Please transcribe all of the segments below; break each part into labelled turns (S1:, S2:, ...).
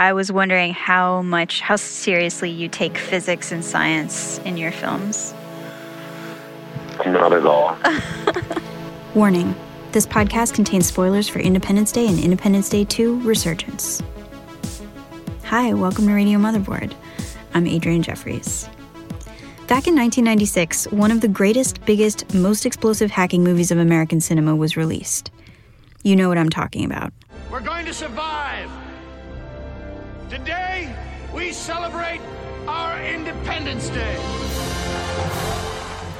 S1: I was wondering how much, how seriously you take physics and science in your films.
S2: Not at all.
S1: Warning this podcast contains spoilers for Independence Day and Independence Day 2 Resurgence. Hi, welcome to Radio Motherboard. I'm Adrianne Jeffries. Back in 1996, one of the greatest, biggest, most explosive hacking movies of American cinema was released. You know what I'm talking about.
S3: We're going to survive. Today, we celebrate our Independence Day.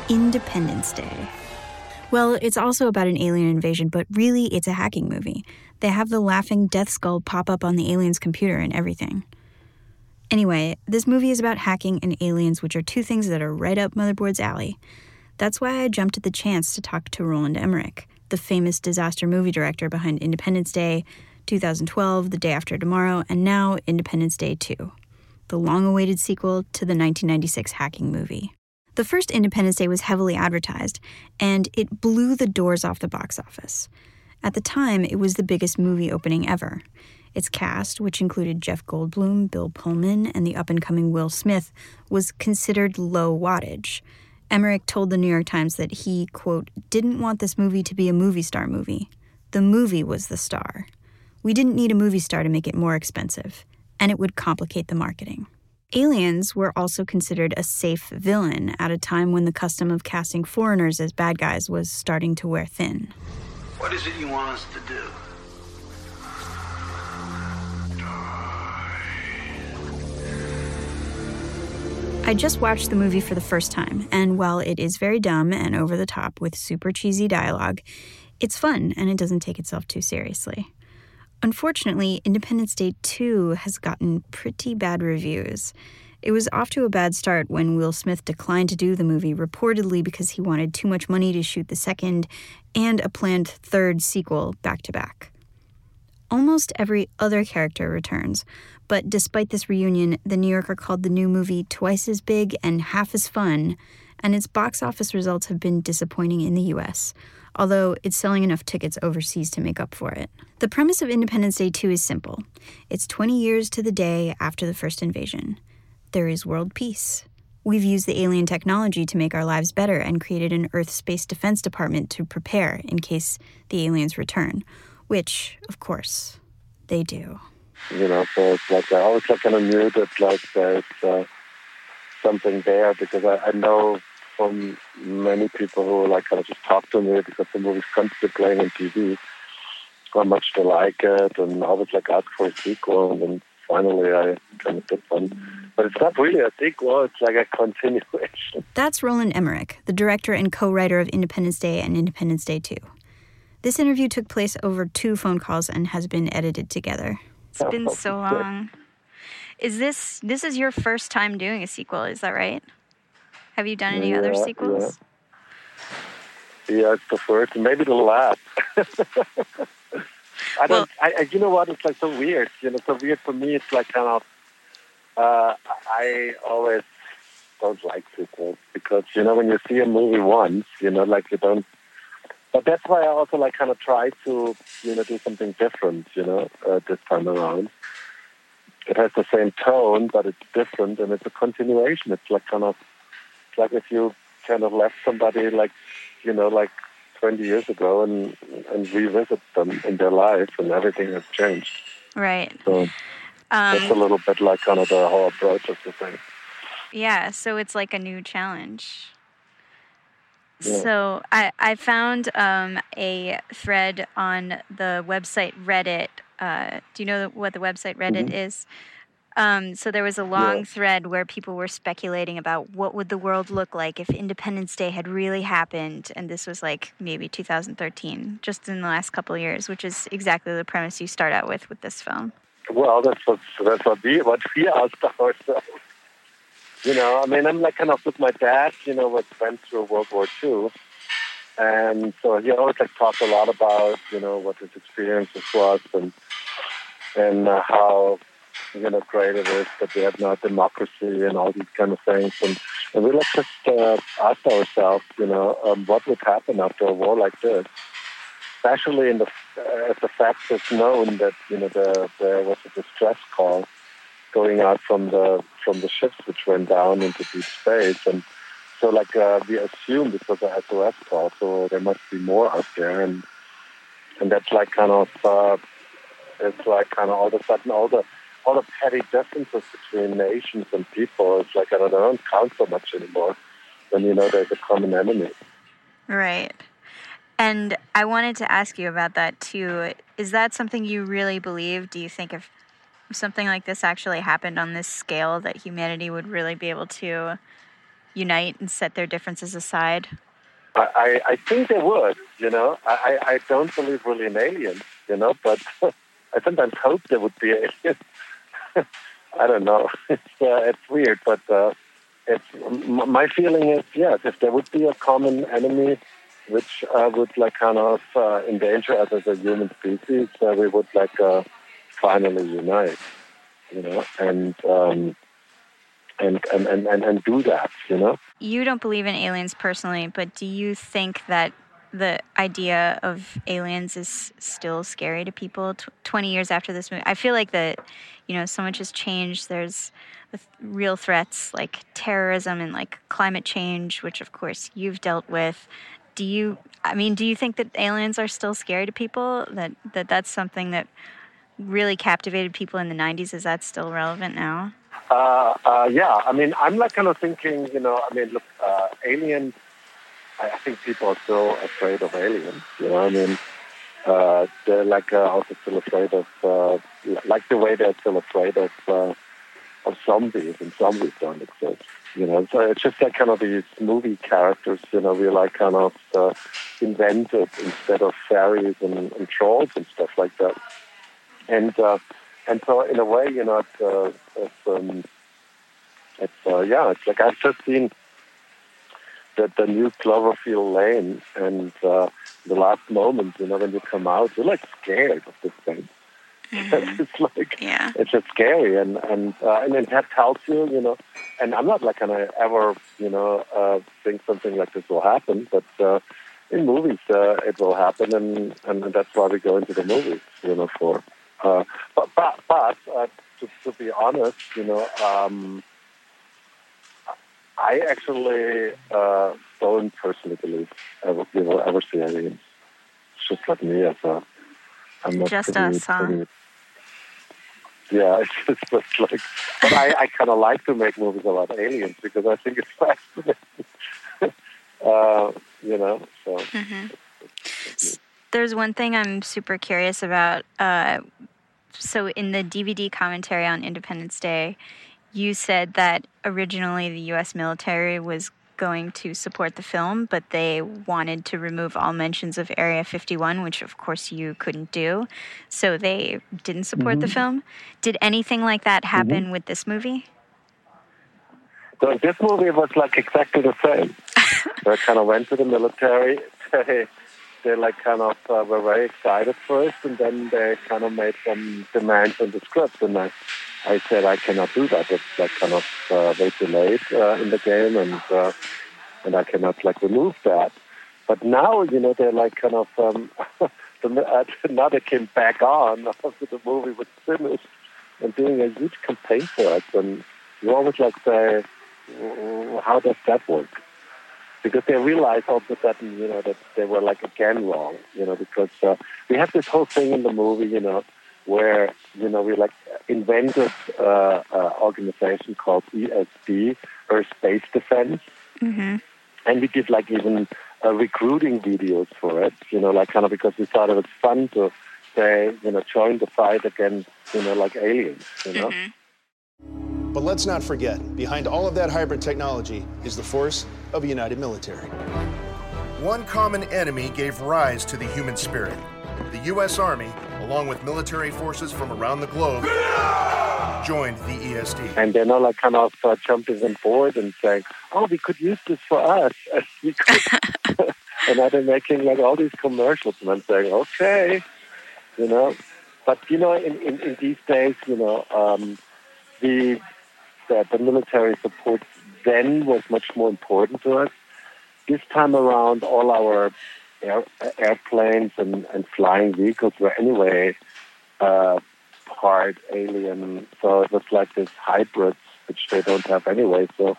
S1: Independence Day. Well, it's also about an alien invasion, but really it's a hacking movie. They have the laughing death skull pop up on the alien's computer and everything. Anyway, this movie is about hacking and aliens, which are two things that are right up Motherboard's alley. That's why I jumped at the chance to talk to Roland Emmerich, the famous disaster movie director behind Independence Day, 2012, The Day After Tomorrow, and now Independence Day 2, the long awaited sequel to the 1996 hacking movie. The first Independence Day was heavily advertised, and it blew the doors off the box office. At the time, it was the biggest movie opening ever. Its cast, which included Jeff Goldblum, Bill Pullman, and the up and coming Will Smith, was considered low wattage. Emmerich told the New York Times that he, quote, didn't want this movie to be a movie star movie. The movie was the star. We didn't need a movie star to make it more expensive, and it would complicate the marketing. Aliens were also considered a safe villain at a time when the custom of casting foreigners as bad guys was starting to wear thin.
S3: What is it you want us to do?
S1: I just watched the movie for the first time, and while it is very dumb and over the top with super cheesy dialogue, it's fun and it doesn't take itself too seriously. Unfortunately, Independence Day 2 has gotten pretty bad reviews. It was off to a bad start when Will Smith declined to do the movie, reportedly because he wanted too much money to shoot the second and a planned third sequel back to back. Almost every other character returns, but despite this reunion, The New Yorker called the new movie twice as big and half as fun, and its box office results have been disappointing in the US, although it's selling enough tickets overseas to make up for it. The premise of Independence Day 2 is simple it's 20 years to the day after the first invasion. There is world peace. We've used the alien technology to make our lives better and created an Earth Space Defense Department to prepare in case the aliens return, which, of course, they do.
S2: You know, so it's like I always kind of knew that like there's uh, something there because I, I know from many people who like kind of just talk to me because the movie's constantly playing on TV how much they like it and always like ask for a sequel and then finally I kind of did one. But it's not really a sequel, it's like a continuation.
S1: That's Roland Emmerich, the director and co writer of Independence Day and Independence Day 2. This interview took place over two phone calls and has been edited together. It's been so long. Is this this is your first time doing a sequel, is that right? Have you done any
S2: yeah,
S1: other sequels?
S2: Yeah. yeah, it's the first, maybe the last. I don't.
S1: Well-
S2: I, I, you know what? It's like so weird. You know, so weird for me. It's like kind of. Uh, I always don't like sequels because you know when you see a movie once, you know, like you don't. But that's why I also like kind of try to you know do something different. You know, uh, this time around. It has the same tone, but it's different, and it's a continuation. It's like kind of like if you kind of left somebody like you know like 20 years ago and and revisit them in their life, and everything has changed.
S1: Right.
S2: So
S1: Um,
S2: that's a little bit like kind of the whole approach of the thing.
S1: Yeah, so it's like a new challenge.
S2: Yeah.
S1: So I, I found um, a thread on the website Reddit. Uh, do you know what the website Reddit is? Um, so there was a long
S2: Yeah.
S1: thread where people were speculating about what would the world look like if Independence Day had really happened, and this was like maybe 2013, just in the last couple of years, which is exactly the premise you start out with with this film.
S2: Well, that's what that's what we what we asked ourselves. You know, I mean, I'm like kind of with my dad. You know, what went through World War II, and so he always like talked a lot about you know what his experiences was and and uh, how you know is that we have no democracy and all these kind of things. And, and we like just uh, ourselves, you know, um, what would happen after a war like this? especially in the uh, as the fact is known that you know the, there was a distress call going out from the from the ships which went down into deep space, and so like uh, we assumed it was a SOS call, so there must be more out there, and and that's like kind of uh, it's like kind of all of a sudden all the all the petty differences between nations and people, it's like I don't, they don't count so much anymore when you know there's a common enemy.
S1: Right. And I wanted to ask you about that too. Is that something you really believe? Do you think if something like this actually happened on this scale, that humanity would really be able to unite and set their differences aside?
S2: I, I I think they would, you know. I, I I don't believe really in aliens, you know, but I sometimes hope there would be aliens. I don't know. It's uh, it's weird, but uh, it's my feeling is yes. If there would be a common enemy, which uh, would like kind of uh, endanger us as a human species, uh, we would like uh, finally unite, you know, and um, and, and, and and and do that, you know.
S1: You don't believe in aliens personally, but do you think that the idea of aliens is still scary to people tw 20 years after this movie? I feel like that, you know, so much has changed. There's the th- real threats like terrorism and like climate change, which of course you've dealt with. Do you, I mean, do you think that aliens are still scary to people? That, that that's something that really captivated people in the 90s? Is that still relevant now?
S2: Uh, uh, yeah, I mean, I'm like kind of thinking, you know, I mean, look, uh, aliens, I, think people are still afraid of aliens, you know, I mean, uh, they're like uh, also still afraid of, uh, like the way they're still afraid of, uh, of zombies, and zombies don't exist, you know, so it's just like kind of these movie characters, you know, we like kind of uh, invented instead of fairies and, and trolls and stuff like that. And, uh, and so in a way, you know, it's, uh, it's, um, it's uh, yeah, it's like I've just seen the the new Cloverfield Lane, and uh, the last moment, you know, when you come out, you're like scared of this thing. it's like
S1: Yeah.
S2: it's just scary, and and uh, and it tells you, you know, and I'm not like gonna ever, you know, uh, think something like this will happen, but. Uh, in movies, uh, it will happen, and, and that's why we go into the movies, you know, for uh, but but, but uh, to, to be honest, you know, um, I actually uh, don't personally believe ever, we will ever see aliens. It's just like me as a. I'm not
S1: Just
S2: pretty-
S1: us, huh?
S2: pretty- yeah, it's just, like, but I, I kind of like to make movies about aliens because I think it's fascinating. uh, you know, so.
S1: There's one thing I'm super curious about. Uh, so, in the DVD commentary on Independence Day, you said that originally the U.S. military was going to support the film, but they wanted to remove all mentions of Area 51, which of course you couldn't do. So, they didn't support the mm-hmm. film. Did anything like that mm-hmm. happen with this movie?
S2: So this movie was like exactly the same. they kind of went to the military. They, they like kind of uh, were very excited first, and then they kind of made some demands on the script. And I, I said I cannot do that. It's like kind of uh, way too late uh, in the game, and uh, and I cannot like remove that. But now, you know, they're like kind of um, uh, now they came back on after the movie was finished and doing a huge campaign for it. And you always like say, how does that work? Because they realized all of a sudden, you know, that they were like again wrong, you know, because uh, we have this whole thing in the movie, you know, where you know we like invented uh, an organization called ESD, Earth Space Defense,
S1: Mm-hmm.
S2: and we did like even uh, recruiting videos for it, you know, like kind of because we thought it was fun to say, you know, join the fight against, you know, like aliens, you know.
S4: But let's not forget, behind all of that hybrid technology is the force of a united military.
S5: One common enemy gave rise to the human spirit. The U.S. Army, along with military forces from around the globe, joined the ESD.
S2: and they're not like kind of uh, jumping on board and saying, "Oh, we could use this for us." And we could, and now they're making like all these commercials, and I'm saying, "Okay," you know. But you know, in, in, in these days, you know, um, the, the the military support then was much more important to us. This time around, all our air, airplanes and, and flying vehicles were anyway uh, part alien. So it was like this hybrids, which they don't have anyway. So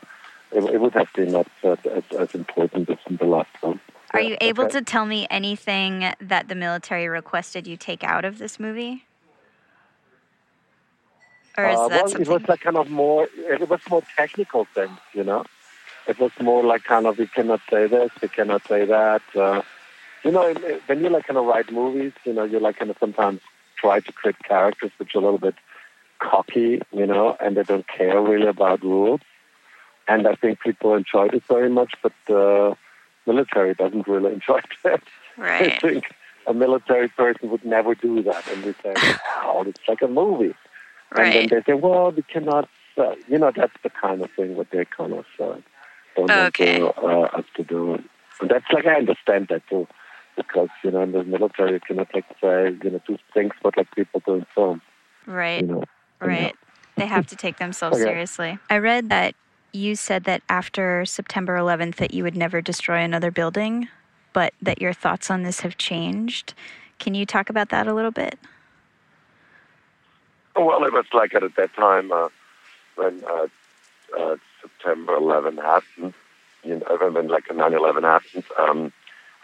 S2: it, it would have been not uh, as, as important as in the last one.
S1: Are
S2: Yeah,
S1: you able
S2: okay.
S1: to tell me anything that the military requested you take out of this movie? Or is
S2: Uh,
S1: that
S2: well,
S1: something?
S2: it was like kind of more. It was more technical things, you know. It was more like kind of we cannot say this, we cannot say that. Uh, you know, when you like kind of write movies, you know, you like kind of sometimes try to create characters which are a little bit cocky, you know, and they don't care really about rules. And I think people enjoyed it very much, but the military doesn't really enjoy that. I think a military person would never do that. And we say, wow, it's like a movie. And then they say, well, we cannot, uh, you know, that's the kind of thing what they kind of uh, don't
S1: Okay.
S2: want to, uh, us to do. And that's like, I understand that too. Because, you know, in the military, you cannot like say, you know, do things what like people do in film,
S1: Right.
S2: you know.
S1: Right. They have to take themselves
S2: Okay.
S1: seriously. I read that you said that after September 11th that you would never destroy another building, but that your thoughts on this have changed. Can you talk about that a little bit?
S2: Well, it was like at that time uh, when uh, uh, September 11 happened, you know, when like 9/11 happened. Um,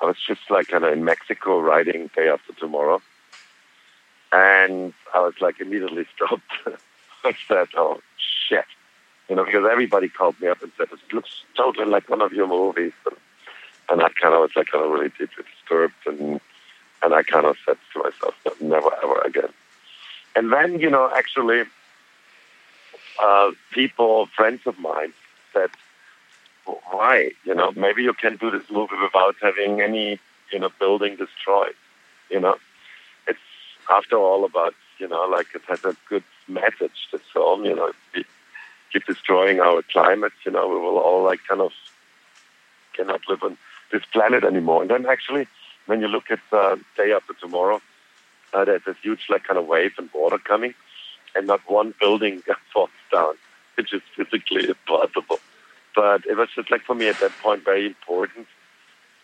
S2: I was just like kind of in Mexico riding day after tomorrow, and I was like immediately stopped. I said, "Oh shit," you know, because everybody called me up and said, "It looks totally like one of your movies," and, and I kind of was like kind of really deeply disturbed, and and I kind of said to myself, "Never ever again." And then, you know, actually, uh, people, friends of mine, said, "Why? You know, maybe you can do this movie without having any, you know, building destroyed. You know, it's after all about, you know, like it has a good message. This film, you know, we keep destroying our climate, you know, we will all like kind of cannot live on this planet anymore. And then actually, when you look at uh, Day After Tomorrow, uh, there's this huge like kind of wave and water coming, and not one building falls down, which is physically impossible. But it was just like for me at that point very important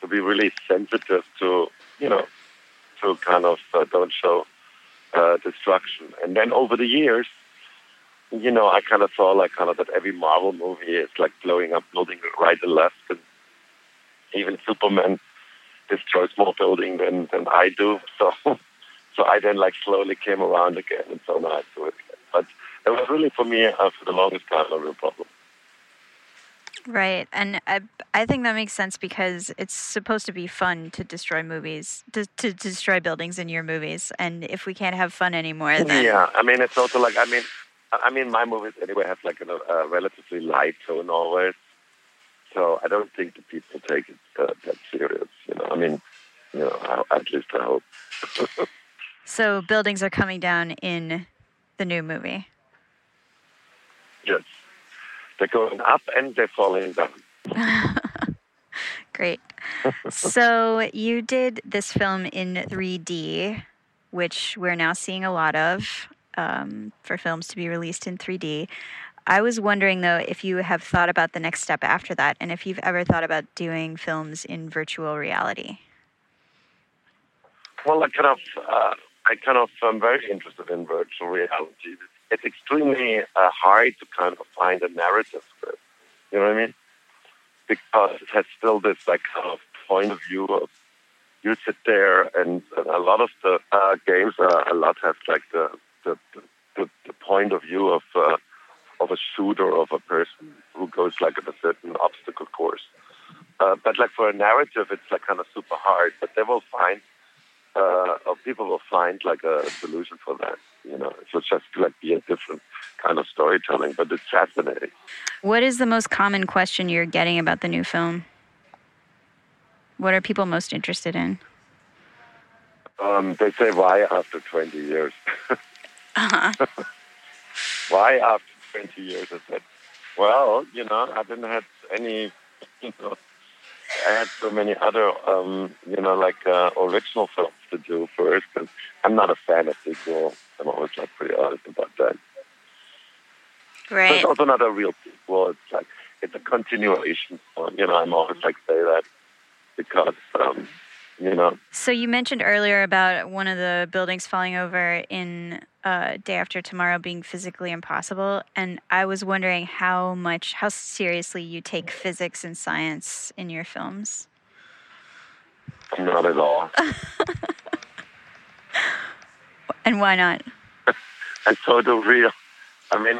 S2: to be really sensitive to you know to kind of uh, don't show uh, destruction. And then over the years, you know, I kind of saw like kind of that every Marvel movie is like blowing up building right and left, and even Superman destroys more building than than I do. So. So I then like slowly came around again, and so now I do it again. But it was really for me uh, for the longest time a real problem.
S1: Right. And I, I think that makes sense because it's supposed to be fun to destroy movies, to, to destroy buildings in your movies. And if we can't have fun anymore, then.
S2: Yeah, I mean it's also like I mean, I mean my movies anyway have like a, a relatively light tone always, so I don't think the people take it uh, that serious. You know, I mean, you know, I, at least I hope.
S1: So buildings are coming down in the new movie.
S2: Yes, they're going up and they're falling down.
S1: Great. so you did this film in 3D, which we're now seeing a lot of um, for films to be released in 3D. I was wondering though if you have thought about the next step after that, and if you've ever thought about doing films in virtual reality.
S2: Well, I kind of, uh, I kind of am very interested in virtual reality. It's extremely uh, hard to kind of find a narrative for it. You know what I mean?
S6: because it has still this like kind of point of view of you sit there and, and a lot of the uh, games uh, a lot have like the the, the, the point of view of uh, of a shooter of a person who goes like a certain obstacle course. Uh, but like for a narrative, it's like kind of super hard. But they will find, uh, or people will find like a solution for that. You know, it will just like be a different kind of storytelling, but it's fascinating.
S1: What is the most common question you're getting about the new film? What are people most interested in?
S6: Um, they say, why after 20 years?
S1: uh-huh.
S6: why after 20 years? I said, well, you know, I didn't have any, you know, I had so many other, um, you know, like uh, original films to do first, and I'm not a fan of sequel. I'm always like pretty honest about that.
S1: Right.
S6: But it's also not a real sequel. It's like it's a continuation. So, you know, I'm always like say that because um, you know.
S1: So you mentioned earlier about one of the buildings falling over in uh, Day After Tomorrow being physically impossible, and I was wondering how much, how seriously you take physics and science in your films.
S6: Not at all.
S1: and why not?
S6: I the real. I mean.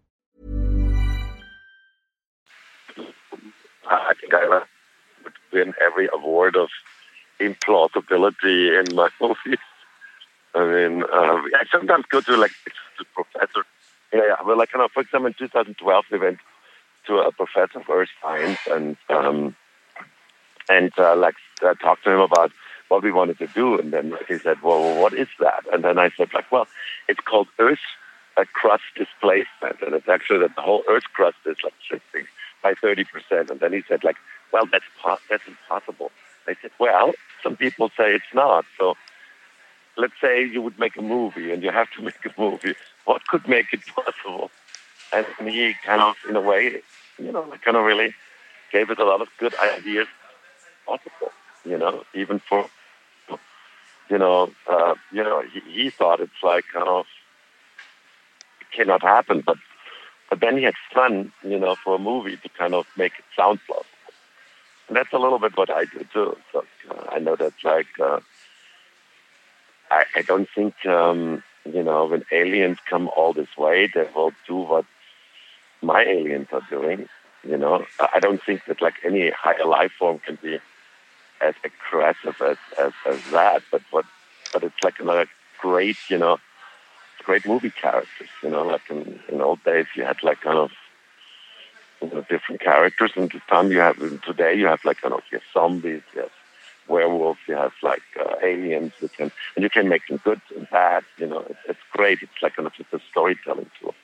S6: I think I would win every award of implausibility in my movies. I mean, uh, I sometimes go to like to professor. Yeah, yeah. Well, like, you know, for example, in 2012, we went to a professor of earth science and um, and uh, like uh, talked to him about what we wanted to do. And then he said, "Well, what is that?" And then I said, "Like, well, it's called Earth a crust displacement, and it's actually that the whole Earth crust is like shifting by 30 percent." And then he said, "Like, well, that's that's impossible." I said, "Well, some people say it's not. So, let's say you would make a movie, and you have to make a movie. What could make it possible?" And he kind of, in a way, you know, kind of really gave us a lot of good ideas possible. You know, even for, you know, uh, you know, he, he thought it's like kind of cannot happen, but but then he had fun, you know, for a movie to kind of make it sound plausible. And that's a little bit what I do too. So uh, I know that's like uh, I, I don't think um, you know when aliens come all this way, they will do what my aliens are doing. You know, I don't think that like any higher life form can be as aggressive as, as, as that. But what, but it's like another great, you know, great movie characters. You know, like in, in old days you had like kind of you know, different characters, and this time you have today you have like kind of you have zombies, you have werewolves, you have like uh, aliens, you can, and you can make them good and bad. You know, it's, it's great. It's like kind of just a storytelling tool.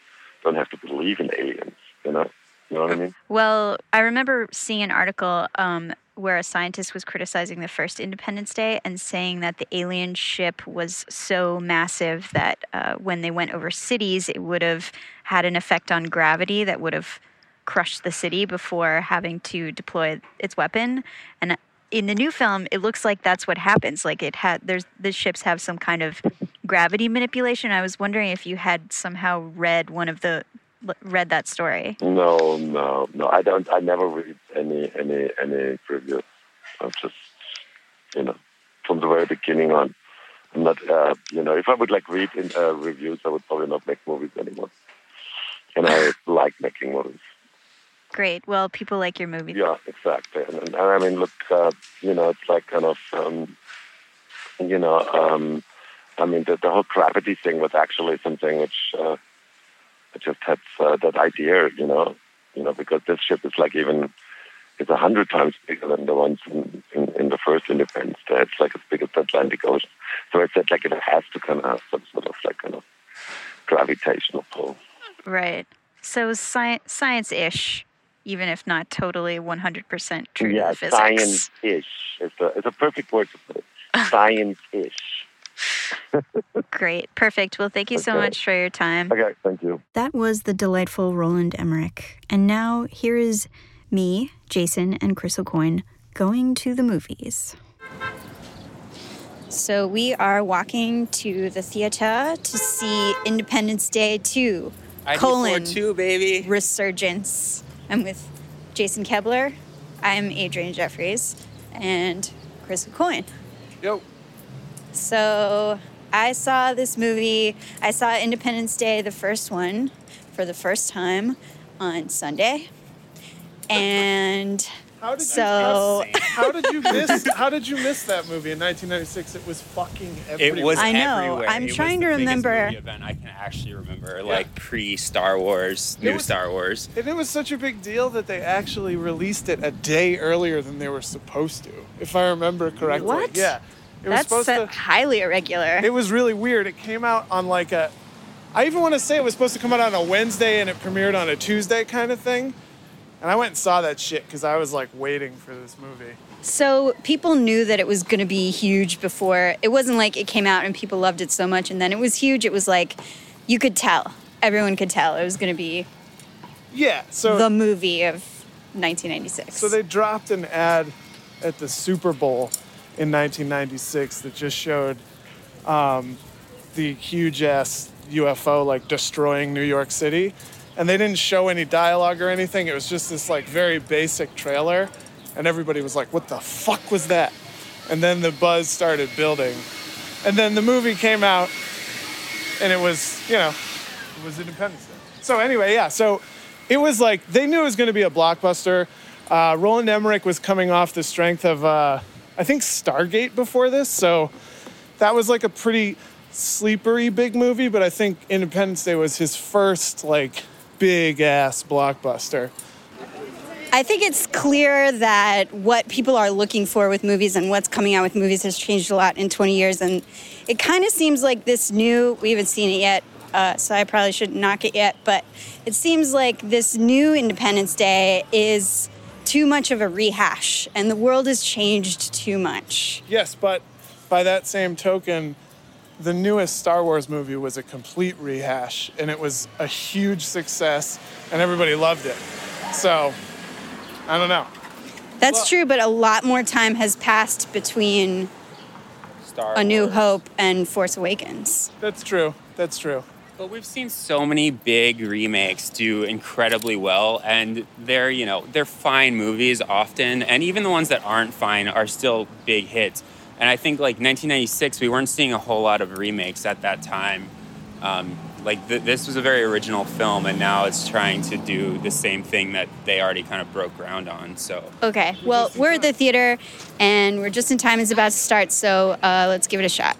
S6: Don't have to believe in aliens. You know. You know what I mean?
S1: Well, I remember seeing an article um, where a scientist was criticizing the first Independence Day and saying that the alien ship was so massive that uh, when they went over cities, it would have had an effect on gravity that would have crushed the city before having to deploy its weapon. And in the new film, it looks like that's what happens. Like it had, there's the ships have some kind of gravity manipulation. I was wondering if you had somehow read one of the read that story?
S6: No, no, no. I don't. I never read any any any previews. I'm just, you know, from the very beginning on. I'm not. Uh, you know, if I would like read in uh, reviews, I would probably not make movies anymore. And I like making movies.
S1: Great. Well, people like your movies.
S6: Yeah, exactly. And, and I mean, look, uh, you know, it's like kind of, um, you know, um, I mean, the, the whole gravity thing was actually something which uh, just had uh, that idea, you know, you know, because this ship is like even it's a hundred times bigger than the ones in, in, in, the first Independence Day. It's like as big as the Atlantic Ocean. So I said like it has to kind of have some sort of like kind of gravitational pull.
S1: Right.
S7: So sci- science-ish, even if not totally 100% true
S6: yeah,
S7: to physics.
S6: science-ish. It's a, it's a perfect word to put it. Science-ish.
S7: Great. Perfect. Well, thank you so much for your time.
S6: Okay, thank you.
S7: That was the delightful Roland Emmerich. And now here is me, Jason, and Crystal Coyne going to the movies. So we are walking to the theater to see Independence Day 2. colon
S8: two, baby.
S7: Resurgence. I'm with Jason Koebler. I'm Adrianne Jeffries and Crystal Coyne.
S8: Yo.
S7: So I saw this movie. I saw Independence Day, the first one, for the first time on Sunday. And
S9: How did
S7: so
S9: you how did you miss how did you miss that movie in 1996? It was fucking everywhere.
S8: It was
S7: I know.
S8: everywhere.
S7: I'm
S8: It was
S7: trying
S8: the
S7: to
S8: biggest
S7: remember-
S8: movie event I can actually remember, like pre Star Wars, new
S9: was-
S8: Star Wars.
S9: and it was such a big deal that they actually released it a day earlier than they were supposed to, if I remember correctly.
S7: What?
S9: Yeah. It was
S7: that's
S9: supposed
S7: uh,
S9: to
S7: highly irregular.
S9: It was really weird. It came out on like a I even want to say it was supposed to come out on a Wednesday and it premiered on a Tuesday kind of thing. And I went and saw that shit because I was like waiting for this movie.
S7: So people knew that it was going to be huge before. It wasn't like it came out and people loved it so much and then it was huge. It was like you could tell. Everyone could tell it was going to be
S9: Yeah. So
S7: the movie of 1996.
S9: So they dropped an ad at the Super Bowl in 1996 that just showed um, the huge ass UFO like destroying New York City. And they didn't show any dialogue or anything. It was just this like very basic trailer. And everybody was like, what the fuck was that? And then the buzz started building. And then the movie came out and it was, you know, it was Independence Day. So anyway, yeah. So it was like they knew it was going to be a blockbuster. Uh, Roland Emmerich was coming off the strength of, uh, I think, Stargate before this. So that was like a pretty sleepery big movie. But I think Independence Day was his first like big ass blockbuster.
S7: I think it's clear that what people are looking for with movies and what's coming out with movies has changed a lot in 20 years. And it kind of seems like this new, we haven't seen it yet, uh, so I probably shouldn't knock it yet, but it seems like this new Independence Day is too much of a rehash and the world has changed too much.
S9: Yes, but by that same token, the newest Star Wars movie was a complete rehash, and it was a huge success, and everybody loved it. So, I don't know.
S7: That's true, but a lot more time has passed between
S8: Star
S7: A New Hope and Force Awakens.
S9: That's true. That's true.
S8: But we've seen so many big remakes do incredibly well, and they're you know they're fine movies often, and even the ones that aren't fine are still big hits. And I think like 1996, we weren't seeing a whole lot of remakes at that time. Um, like th- this was a very original film, and now it's trying to do the same thing that they already kind of broke ground on. So
S7: Okay, well, we're at the theater and we're just in time. It's about to start, so uh, let's give it a shot.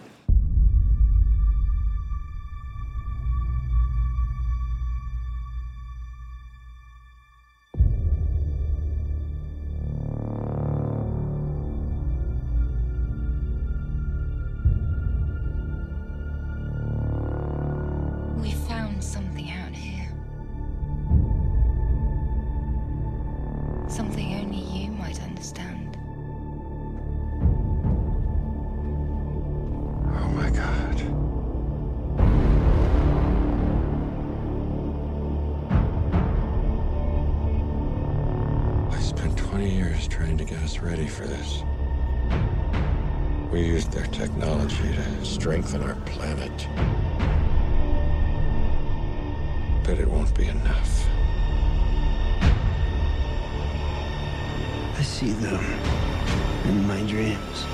S10: 20 years trying to get us ready for this. We used their technology to strengthen our planet. But it won't be enough.
S11: I see them in my dreams.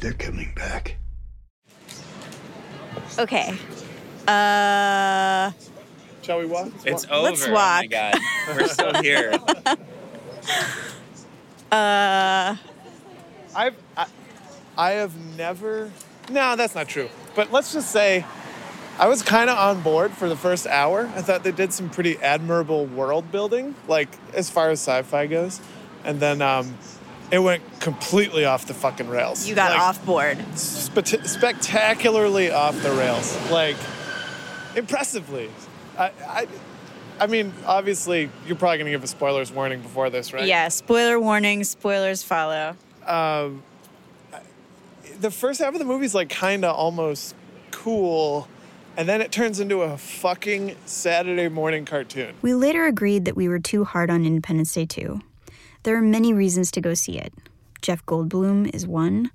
S11: They're coming back.
S7: Okay. Uh,
S9: Shall we walk?
S8: it's
S9: walk.
S8: over.
S7: Let's
S8: Oh my
S7: walk.
S8: god, we're still here.
S7: uh,
S9: I've, I, I have never. No, that's not true. But let's just say I was kind of on board for the first hour. I thought they did some pretty admirable world building, like as far as sci fi goes. And then um, it went completely off the fucking rails.
S7: you got
S9: Like,
S7: off board.
S9: spect- spectacularly off the rails. Like, impressively. I, I, I mean, obviously, you're probably going to give a spoilers warning before this, right?
S1: Yeah, spoiler warning, spoilers follow.
S9: Um, the first half of the movie is like kind of almost cool, and then it turns into a fucking Saturday morning cartoon.
S1: We later agreed that we were too hard on Independence Day 2. There are many reasons to go see it. Jeff Goldblum is one.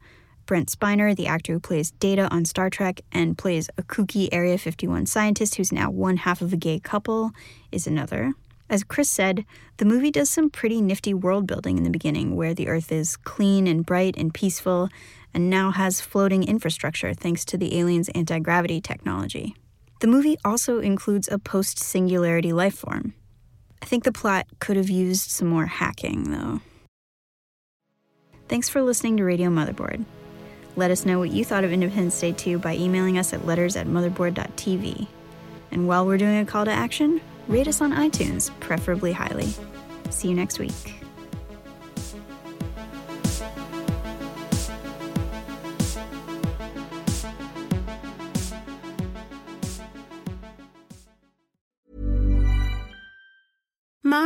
S1: Brent Spiner, the actor who plays Data on Star Trek and plays a kooky Area 51 scientist who's now one half of a gay couple, is another. As Chris said, the movie does some pretty nifty world building in the beginning, where the Earth is clean and bright and peaceful, and now has floating infrastructure thanks to the aliens' anti gravity technology. The movie also includes a post singularity life form. I think the plot could have used some more hacking, though. Thanks for listening to Radio Motherboard. Let us know what you thought of Independence Day 2 by emailing us at letters at motherboard.tv. And while we're doing a call to action, rate us on iTunes, preferably highly. See you next week.